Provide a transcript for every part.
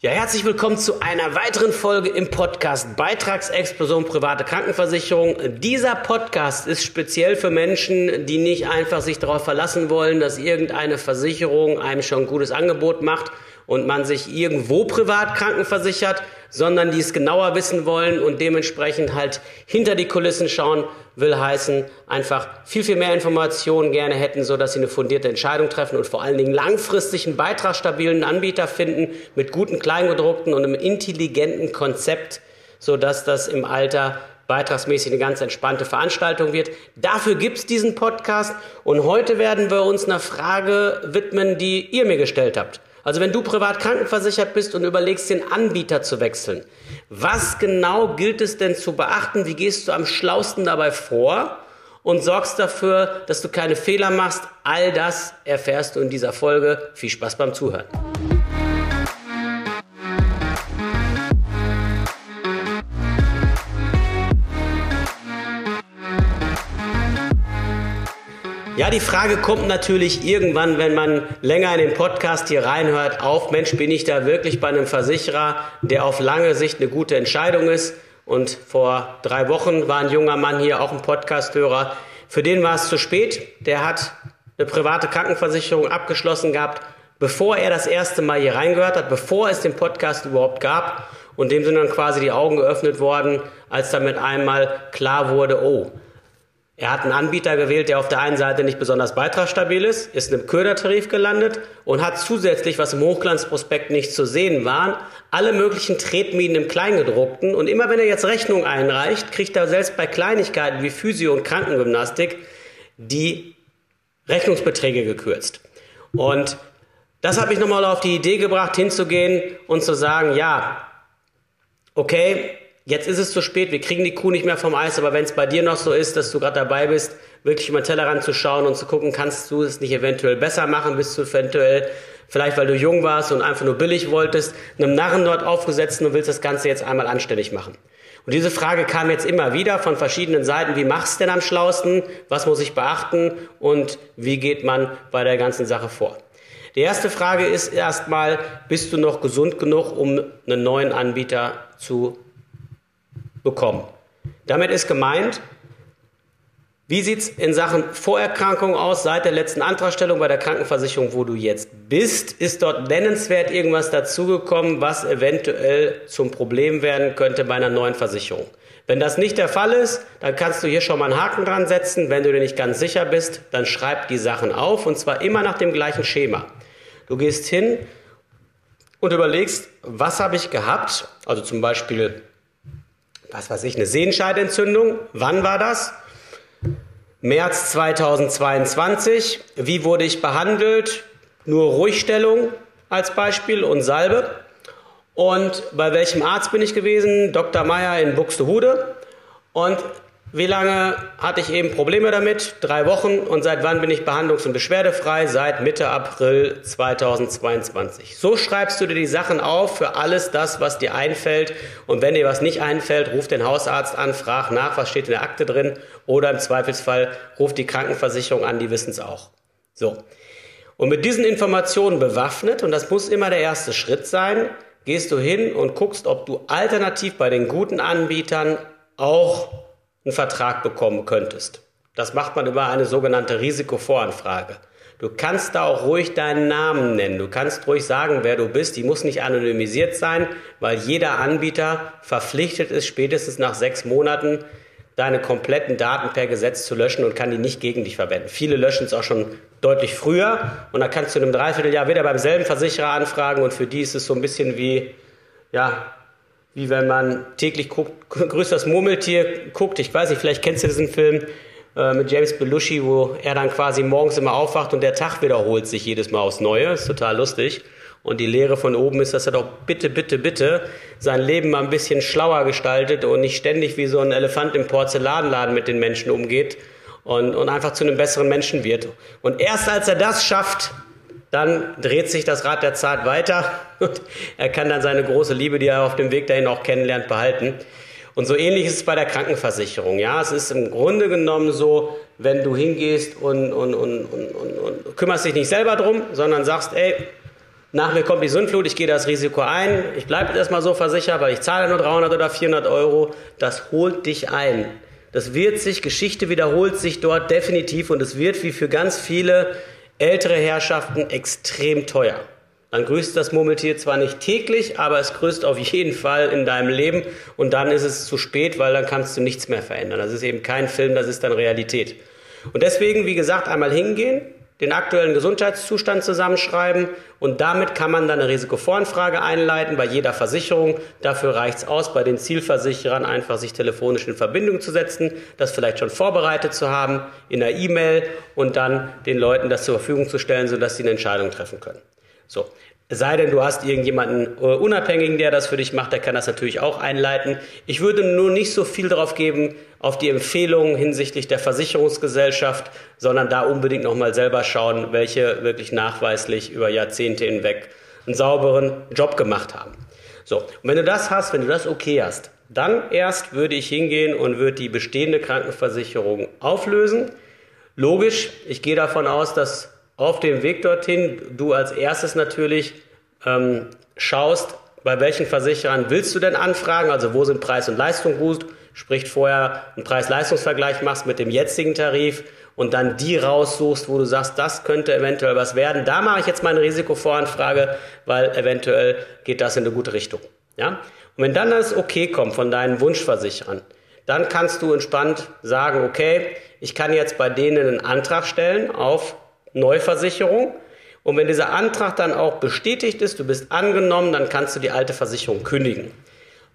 Ja, herzlich willkommen zu einer weiteren Folge im Podcast Beitragsexplosion private Krankenversicherung. Dieser Podcast ist speziell für Menschen, die nicht einfach sich darauf verlassen wollen, dass irgendeine Versicherung einem schon ein gutes Angebot macht und man sich irgendwo privat krankenversichert, sondern die es genauer wissen wollen und dementsprechend halt hinter die Kulissen schauen, will heißen, einfach viel, viel mehr Informationen gerne hätten, so dass sie eine fundierte Entscheidung treffen und vor allen Dingen langfristig einen beitragsstabilen Anbieter finden mit guten Kleingedruckten und einem intelligenten Konzept, so dass das im Alter beitragsmäßig eine ganz entspannte Veranstaltung wird. Dafür gibt's diesen Podcast und heute werden wir uns einer Frage widmen, die ihr mir gestellt habt. Also wenn du privat krankenversichert bist und überlegst, den Anbieter zu wechseln, was genau gilt es denn zu beachten? Wie gehst du am schlausten dabei vor? Und sorgst dafür, dass du keine Fehler machst. All das erfährst du in dieser Folge. Viel Spaß beim Zuhören. Ja, die Frage kommt natürlich irgendwann, wenn man länger in den Podcast hier reinhört, auf, Mensch, bin ich da wirklich bei einem Versicherer, der auf lange Sicht eine gute Entscheidung ist? Und vor drei Wochen war ein junger Mann hier, auch ein Podcasthörer, für den war es zu spät. Der hat eine private Krankenversicherung abgeschlossen gehabt, bevor er das erste Mal hier reingehört hat, bevor es den Podcast überhaupt gab. Und dem sind dann quasi die Augen geöffnet worden, als damit einmal klar wurde, oh, er hat einen Anbieter gewählt, der auf der einen Seite nicht besonders beitragsstabil ist, ist in einem Ködertarif gelandet und hat zusätzlich, was im Hochglanzprospekt nicht zu sehen war, alle möglichen Tretminen im Kleingedruckten. Und immer wenn er jetzt Rechnung einreicht, kriegt er selbst bei Kleinigkeiten wie Physio- und Krankengymnastik die Rechnungsbeträge gekürzt. Und das hat mich nochmal auf die Idee gebracht, hinzugehen und zu sagen, ja, okay, Jetzt ist es zu spät, wir kriegen die Kuh nicht mehr vom Eis, aber wenn es bei dir noch so ist, dass du gerade dabei bist, wirklich über den Tellerrand zu schauen und zu gucken, kannst du es nicht eventuell besser machen, bist du eventuell, vielleicht weil du jung warst und einfach nur billig wolltest, einem Narren dort aufgesetzt und willst das Ganze jetzt einmal anständig machen. Und diese Frage kam jetzt immer wieder von verschiedenen Seiten, wie machst du denn am schlausten, was muss ich beachten und wie geht man bei der ganzen Sache vor. Die erste Frage ist erstmal, bist du noch gesund genug, um einen neuen Anbieter zu bekommen. Damit ist gemeint, wie sieht es in Sachen Vorerkrankung aus seit der letzten Antragstellung bei der Krankenversicherung, wo du jetzt bist? Ist dort nennenswert irgendwas dazugekommen, was eventuell zum Problem werden könnte bei einer neuen Versicherung? Wenn das nicht der Fall ist, dann kannst du hier schon mal einen Haken dran setzen. Wenn du dir nicht ganz sicher bist, dann schreib die Sachen auf und zwar immer nach dem gleichen Schema. Du gehst hin und überlegst, was habe ich gehabt? Also zum Beispiel was weiß ich, eine Sehenscheidentzündung. Wann war das? März 2022. Wie wurde ich behandelt? Nur Ruhigstellung als Beispiel und Salbe. Und bei welchem Arzt bin ich gewesen? Dr. Meyer in Buxtehude. Und wie lange hatte ich eben Probleme damit? Drei Wochen. Und seit wann bin ich behandlungs- und beschwerdefrei? Seit Mitte April 2022. So schreibst du dir die Sachen auf für alles das, was dir einfällt. Und wenn dir was nicht einfällt, ruf den Hausarzt an, frag nach, was steht in der Akte drin. Oder im Zweifelsfall ruf die Krankenversicherung an, die wissen es auch. So. Und mit diesen Informationen bewaffnet, und das muss immer der erste Schritt sein, gehst du hin und guckst, ob du alternativ bei den guten Anbietern auch einen Vertrag bekommen könntest. Das macht man über eine sogenannte Risikovoranfrage. Du kannst da auch ruhig deinen Namen nennen. Du kannst ruhig sagen, wer du bist. Die muss nicht anonymisiert sein, weil jeder Anbieter verpflichtet ist, spätestens nach sechs Monaten deine kompletten Daten per Gesetz zu löschen und kann die nicht gegen dich verwenden. Viele löschen es auch schon deutlich früher und dann kannst du in einem Dreivierteljahr wieder beim selben Versicherer anfragen und für die ist es so ein bisschen wie, ja, wie wenn man täglich guckt, das Murmeltier guckt. Ich weiß nicht, vielleicht kennst du diesen Film äh, mit James Belushi, wo er dann quasi morgens immer aufwacht und der Tag wiederholt sich jedes Mal aufs Neue. Ist total lustig. Und die Lehre von oben ist, dass er doch bitte, bitte, bitte sein Leben mal ein bisschen schlauer gestaltet und nicht ständig wie so ein Elefant im Porzellanladen mit den Menschen umgeht und, und einfach zu einem besseren Menschen wird. Und erst als er das schafft, dann dreht sich das Rad der Zeit weiter und er kann dann seine große Liebe, die er auf dem Weg dahin auch kennenlernt, behalten. Und so ähnlich ist es bei der Krankenversicherung. Ja, es ist im Grunde genommen so, wenn du hingehst und, und, und, und, kümmerst dich nicht selber drum, sondern sagst, ey, nach mir kommt die Sündflut, ich gehe das Risiko ein, ich bleibe erstmal so versichert, weil ich zahle nur 300 oder 400 Euro, das holt dich ein. Das wird sich, Geschichte wiederholt sich dort definitiv und es wird wie für ganz viele ältere Herrschaften extrem teuer. Dann grüßt das Murmeltier zwar nicht täglich, aber es grüßt auf jeden Fall in deinem Leben und dann ist es zu spät, weil dann kannst du nichts mehr verändern. Das ist eben kein Film, das ist dann Realität. Und deswegen, wie gesagt, einmal hingehen, den aktuellen Gesundheitszustand zusammenschreiben und damit kann man dann eine Risikovoranfrage einleiten bei jeder Versicherung. Dafür reicht es aus, bei den Zielversicherern einfach sich telefonisch in Verbindung zu setzen, das vielleicht schon vorbereitet zu haben in einer E-Mail und dann den Leuten das zur Verfügung zu stellen, sodass sie eine Entscheidung treffen können. So, sei denn, du hast irgendjemanden uh, Unabhängigen, der das für dich macht, der kann das natürlich auch einleiten. Ich würde nur nicht so viel darauf geben, auf die Empfehlungen hinsichtlich der Versicherungsgesellschaft, sondern da unbedingt nochmal selber schauen, welche wirklich nachweislich über Jahrzehnte hinweg einen sauberen Job gemacht haben. So, und wenn du das hast, wenn du das okay hast, dann erst würde ich hingehen und würde die bestehende Krankenversicherung auflösen. Logisch, ich gehe davon aus, dass auf dem Weg dorthin du als erstes natürlich ähm, schaust, bei welchen Versicherern willst du denn anfragen, also wo sind Preis und Leistung gut, sprich vorher einen Preis-Leistungsvergleich machst mit dem jetzigen Tarif und dann die raussuchst, wo du sagst, das könnte eventuell was werden. Da mache ich jetzt meine Risikovoranfrage, weil eventuell geht das in eine gute Richtung. Ja? Und wenn dann das Okay kommt von deinen Wunschversicherern, dann kannst du entspannt sagen, okay, ich kann jetzt bei denen einen Antrag stellen auf Neuversicherung. Und wenn dieser Antrag dann auch bestätigt ist, du bist angenommen, dann kannst du die alte Versicherung kündigen.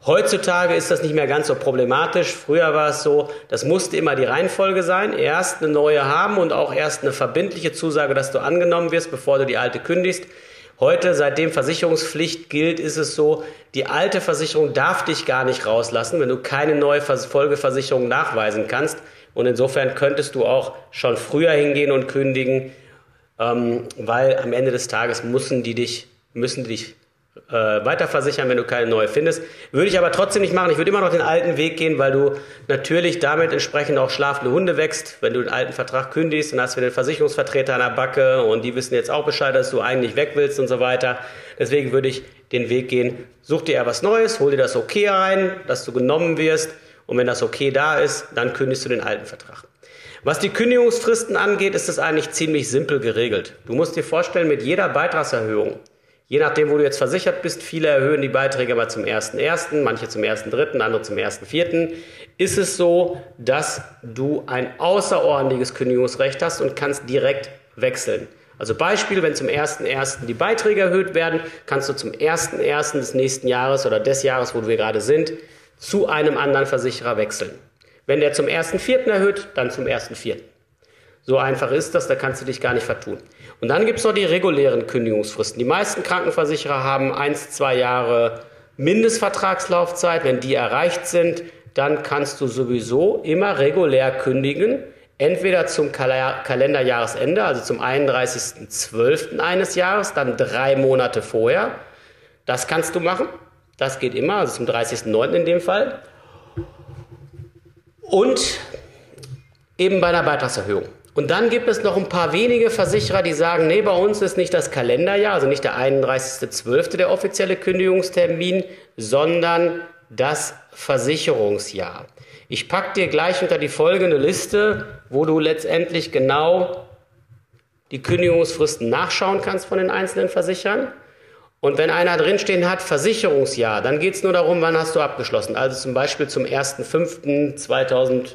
Heutzutage ist das nicht mehr ganz so problematisch. Früher war es so, das musste immer die Reihenfolge sein. Erst eine neue haben und auch erst eine verbindliche Zusage, dass du angenommen wirst, bevor du die alte kündigst. Heute, seitdem Versicherungspflicht gilt, ist es so, die alte Versicherung darf dich gar nicht rauslassen, wenn du keine neue Folgeversicherung nachweisen kannst. Und insofern könntest du auch schon früher hingehen und kündigen, ähm, weil am Ende des Tages müssen die dich, müssen die dich äh, weiterversichern, wenn du keine neue findest. Würde ich aber trotzdem nicht machen. Ich würde immer noch den alten Weg gehen, weil du natürlich damit entsprechend auch schlafende Hunde wächst. Wenn du den alten Vertrag kündigst, dann hast du den Versicherungsvertreter an der Backe und die wissen jetzt auch Bescheid, dass du eigentlich weg willst und so weiter. Deswegen würde ich den Weg gehen, such dir eher was Neues, hol dir das Okay rein, dass du genommen wirst und wenn das Okay da ist, dann kündigst du den alten Vertrag. Was die Kündigungsfristen angeht, ist es eigentlich ziemlich simpel geregelt. Du musst dir vorstellen, mit jeder Beitragserhöhung, je nachdem, wo du jetzt versichert bist, viele erhöhen die Beiträge mal zum 1.1., manche zum 1.3., andere zum 1.4., ist es so, dass du ein außerordentliches Kündigungsrecht hast und kannst direkt wechseln. Also Beispiel, wenn zum 1.1. die Beiträge erhöht werden, kannst du zum 1.1. des nächsten Jahres oder des Jahres, wo wir gerade sind, zu einem anderen Versicherer wechseln. Wenn der zum 1.4. erhöht, dann zum 1.4. So einfach ist das, da kannst du dich gar nicht vertun. Und dann gibt es noch die regulären Kündigungsfristen. Die meisten Krankenversicherer haben eins, zwei Jahre Mindestvertragslaufzeit. Wenn die erreicht sind, dann kannst du sowieso immer regulär kündigen. Entweder zum Kalenderjahresende, also zum 31.12. eines Jahres, dann drei Monate vorher. Das kannst du machen. Das geht immer, also zum 30.09. in dem Fall und eben bei einer Beitragserhöhung. Und dann gibt es noch ein paar wenige Versicherer, die sagen, nee, bei uns ist nicht das Kalenderjahr, also nicht der 31.12. der offizielle Kündigungstermin, sondern das Versicherungsjahr. Ich packe dir gleich unter die folgende Liste, wo du letztendlich genau die Kündigungsfristen nachschauen kannst von den einzelnen Versicherern. Und wenn einer drinstehen hat, Versicherungsjahr, dann geht es nur darum, wann hast du abgeschlossen. Also zum Beispiel zum 1.5.2018.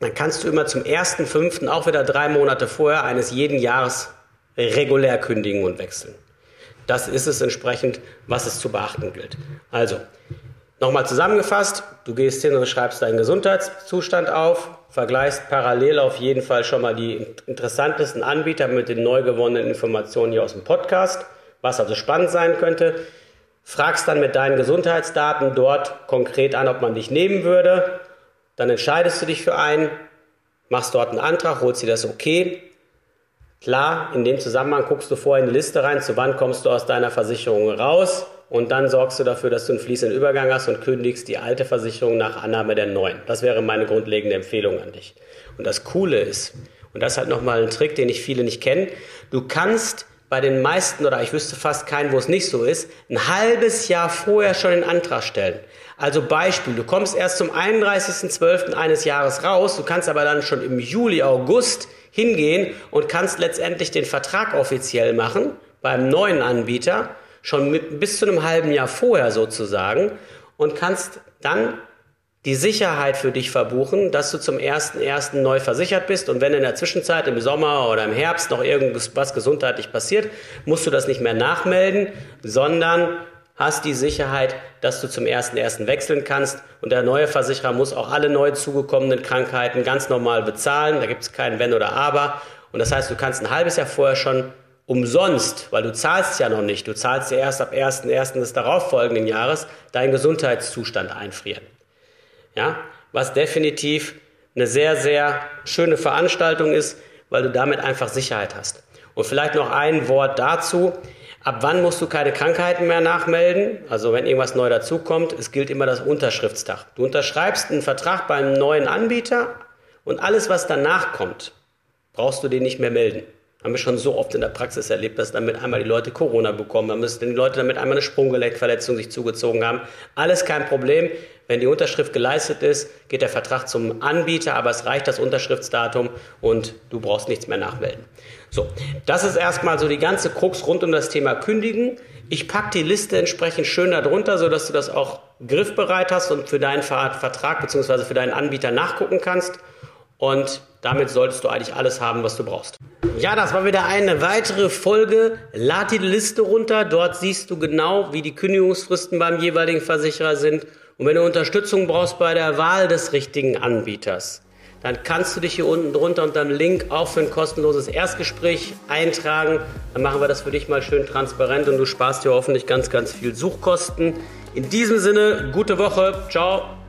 Dann kannst du immer zum 1.5. auch wieder drei Monate vorher eines jeden Jahres regulär kündigen und wechseln. Das ist es entsprechend, was es zu beachten gilt. Also, Nochmal zusammengefasst, du gehst hin und schreibst deinen Gesundheitszustand auf, vergleichst parallel auf jeden Fall schon mal die interessantesten Anbieter mit den neu gewonnenen Informationen hier aus dem Podcast, was also spannend sein könnte, fragst dann mit deinen Gesundheitsdaten dort konkret an, ob man dich nehmen würde, dann entscheidest du dich für einen, machst dort einen Antrag, holst dir das okay. Klar, in dem Zusammenhang guckst du vorher in die Liste rein, zu wann kommst du aus deiner Versicherung raus, und dann sorgst du dafür, dass du einen fließenden Übergang hast und kündigst die alte Versicherung nach Annahme der neuen. Das wäre meine grundlegende Empfehlung an dich. Und das Coole ist, und das ist halt nochmal ein Trick, den ich viele nicht kennen, du kannst bei den meisten oder ich wüsste fast keinen, wo es nicht so ist, ein halbes Jahr vorher schon den Antrag stellen. Also Beispiel, du kommst erst zum 31.12. eines Jahres raus, du kannst aber dann schon im Juli, August hingehen und kannst letztendlich den Vertrag offiziell machen beim neuen Anbieter, schon mit, bis zu einem halben Jahr vorher sozusagen und kannst dann die Sicherheit für dich verbuchen, dass du zum 1.1. neu versichert bist und wenn in der Zwischenzeit im Sommer oder im Herbst noch irgendwas gesundheitlich passiert, musst du das nicht mehr nachmelden, sondern hast die Sicherheit, dass du zum 1.1. wechseln kannst und der neue Versicherer muss auch alle neu zugekommenen Krankheiten ganz normal bezahlen, da gibt es kein Wenn oder Aber und das heißt, du kannst ein halbes Jahr vorher schon umsonst, weil du zahlst ja noch nicht, du zahlst ja erst ab 1.1. des darauffolgenden Jahres, deinen Gesundheitszustand einfrieren. Ja, was definitiv eine sehr, sehr schöne Veranstaltung ist, weil du damit einfach Sicherheit hast. Und vielleicht noch ein Wort dazu. Ab wann musst du keine Krankheiten mehr nachmelden? Also wenn irgendwas neu dazukommt, es gilt immer das Unterschriftstag. Du unterschreibst einen Vertrag beim neuen Anbieter und alles, was danach kommt, brauchst du den nicht mehr melden. Haben wir schon so oft in der Praxis erlebt, dass damit einmal die Leute Corona bekommen haben, dass die Leute damit einmal eine Sprunggelenkverletzung sich zugezogen haben. Alles kein Problem. Wenn die Unterschrift geleistet ist, geht der Vertrag zum Anbieter, aber es reicht das Unterschriftsdatum und du brauchst nichts mehr nachmelden. So, das ist erstmal so die ganze Krux rund um das Thema Kündigen. Ich packe die Liste entsprechend schön darunter, sodass du das auch griffbereit hast und für deinen Vertrag bzw. für deinen Anbieter nachgucken kannst. Und damit solltest du eigentlich alles haben, was du brauchst. Ja, das war wieder eine weitere Folge. Lad die Liste runter. Dort siehst du genau, wie die Kündigungsfristen beim jeweiligen Versicherer sind. Und wenn du Unterstützung brauchst bei der Wahl des richtigen Anbieters, dann kannst du dich hier unten drunter unter dem Link auch für ein kostenloses Erstgespräch eintragen. Dann machen wir das für dich mal schön transparent und du sparst dir hoffentlich ganz, ganz viel Suchkosten. In diesem Sinne, gute Woche. Ciao.